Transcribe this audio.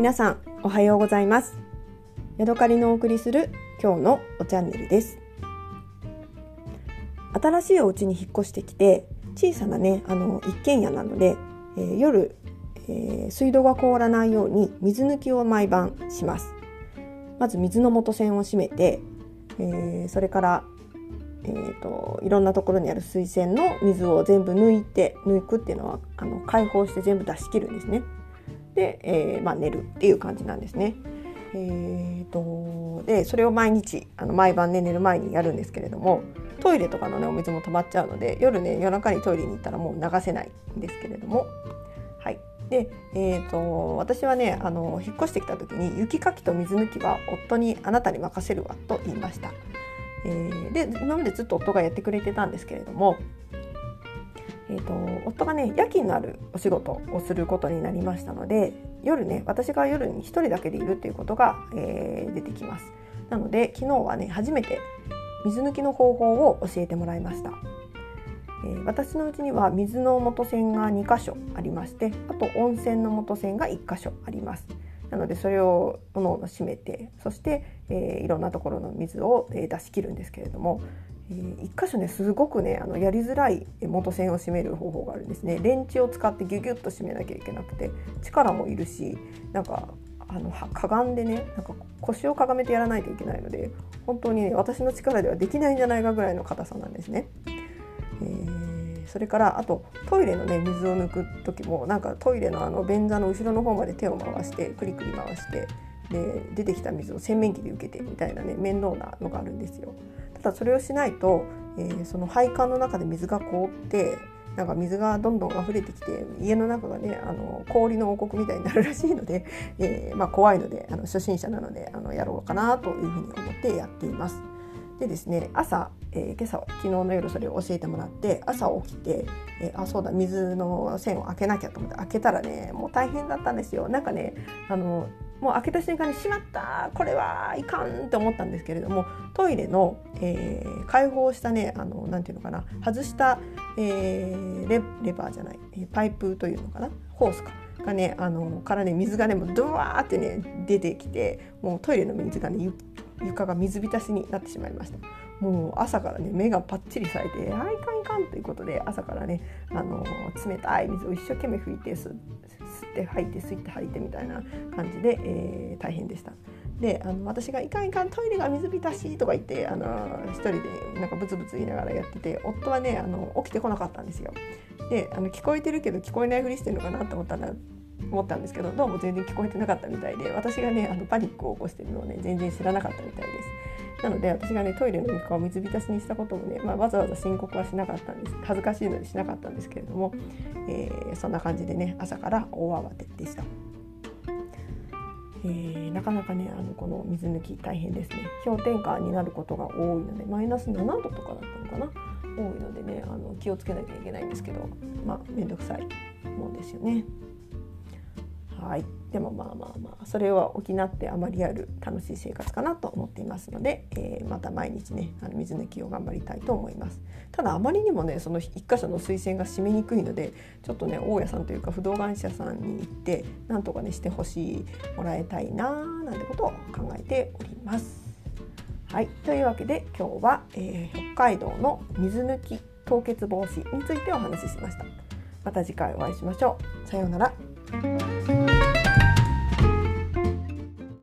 皆さんおはようございます。ヤドカリのお送りする今日のおチャンネルです。新しいお家に引っ越してきて小さなねあの一軒家なので、えー、夜、えー、水道が凍らないように水抜きを毎晩します。まず水の元栓を閉めて、えー、それからえーと、いろんなところにある水栓の水を全部抜いて抜くっていうのはあの解放して全部出し切るんですね。で、えーまあ、寝るっていう感じなんですね。えーと、でそれを毎日あの毎晩ね寝る前にやるんですけれどもトイレとかのねお水も止まっちゃうので夜ね夜中にトイレに行ったらもう流せないんですけれどもはいで、えーと、私はねあの引っ越してきた時に雪かきと水抜きは夫にあなたに任せるわと言いました。えー、で今までずっと夫がやってくれてたんですけれどもえーと、夫がね夜勤のあるお仕事をすることになりましたので夜ね私が夜に1人だけでいるっていうことが、えー、出てきます。なので昨日はね初めて水抜きの方法を教えてもらいました、えー、私のうちには水の元栓が2箇所ありましてあと温泉の元栓が1箇所あります。なのでそれをおのおの閉めてそして、えー、いろんなところの水を、出し切るんですけれどもえー、1箇所ねすごくねあのやりづらい元栓を締める方法があるんですねレンチを使ってギュギュッと締めなきゃいけなくて力もいるしなんかあのかがんでねなんか腰をかがめてやらないといけないので本当にね私の力ではできないんじゃないかぐらいの硬さなんですね。え、それからあとトイレのね水を抜く時もなんかトイレのあの便座の後ろの方まで手を回してクリクリ回してで出てきた水を洗面器で受けてみたいなね面倒なのがあるんですよ。ただそれをしないと、えー、その配管の中で水が凍ってなんか水がどんどん溢れてきて家の中がねあの氷の王国みたいになるらしいので、えー、まあ、怖いのであの初心者なのであのやろうかなというふうに思ってやっています。でですね朝、えー、今朝昨日の夜それを教えてもらって朝起きて、えー、あそうだ水の線を開けなきゃと思って開けたらねもう大変だったんですよ。なんかねあのもう開けた瞬間にしまったこれはいかんって思ったんですけれどもトイレの、えー、開放したねあのなんていうのかな外した、えー、レレバーじゃないパイプというのかなホースかがねあのからね水がねもうドワーってね出てきてもうトイレの水がね床が水浸しになってしまいました。もう朝からね目がパッチリ咲いて「あいかんいかん」ということで朝からねあの冷たい水を一生懸命拭いて吸って吐いて吸って吐いてみたいな感じで、えー、大変でした。であの私が「いかんいかんトイレが水浸し」とか言ってあの一人でなんかブツブツ言いながらやってて夫はねあの起きてこなかったんですよ。であの聞こえてるけど聞こえないふりしてるのかなと思ったら思ったんですけどどうも全然聞こえてなかったみたいで私がねあのパニックを起こしてるのをね全然知らなかったみたいです。なので私がねトイレの床を水浸しにしたこともね、まあ、わざわざ申告はしなかったんです恥ずかしいのでしなかったんですけれども、えー、そんな感じでね朝から大慌てでした。えー、なかなかねあのこの水抜き大変ですね氷点下になることが多いのでマイナス7度とかだったのかな？多いのでねあの気をつけなきゃいけないんですけどまあ面倒くさいもんですよね。はい。でもまあまあまあそれは補ってあまりある楽しい生活かなと思っていますので、えー、また毎日ねあの水抜きを頑張りたいと思います。ただあまりにもねその1箇所の水栓が閉めにくいのでちょっとね大家さんというか不動産社さんに行ってなんとかねしてほしいもらいたいななんてことを考えております。はい。というわけで今日は、えー、北海道の水抜き凍結防止についてお話ししました。また次回お会いしましょう。さようなら。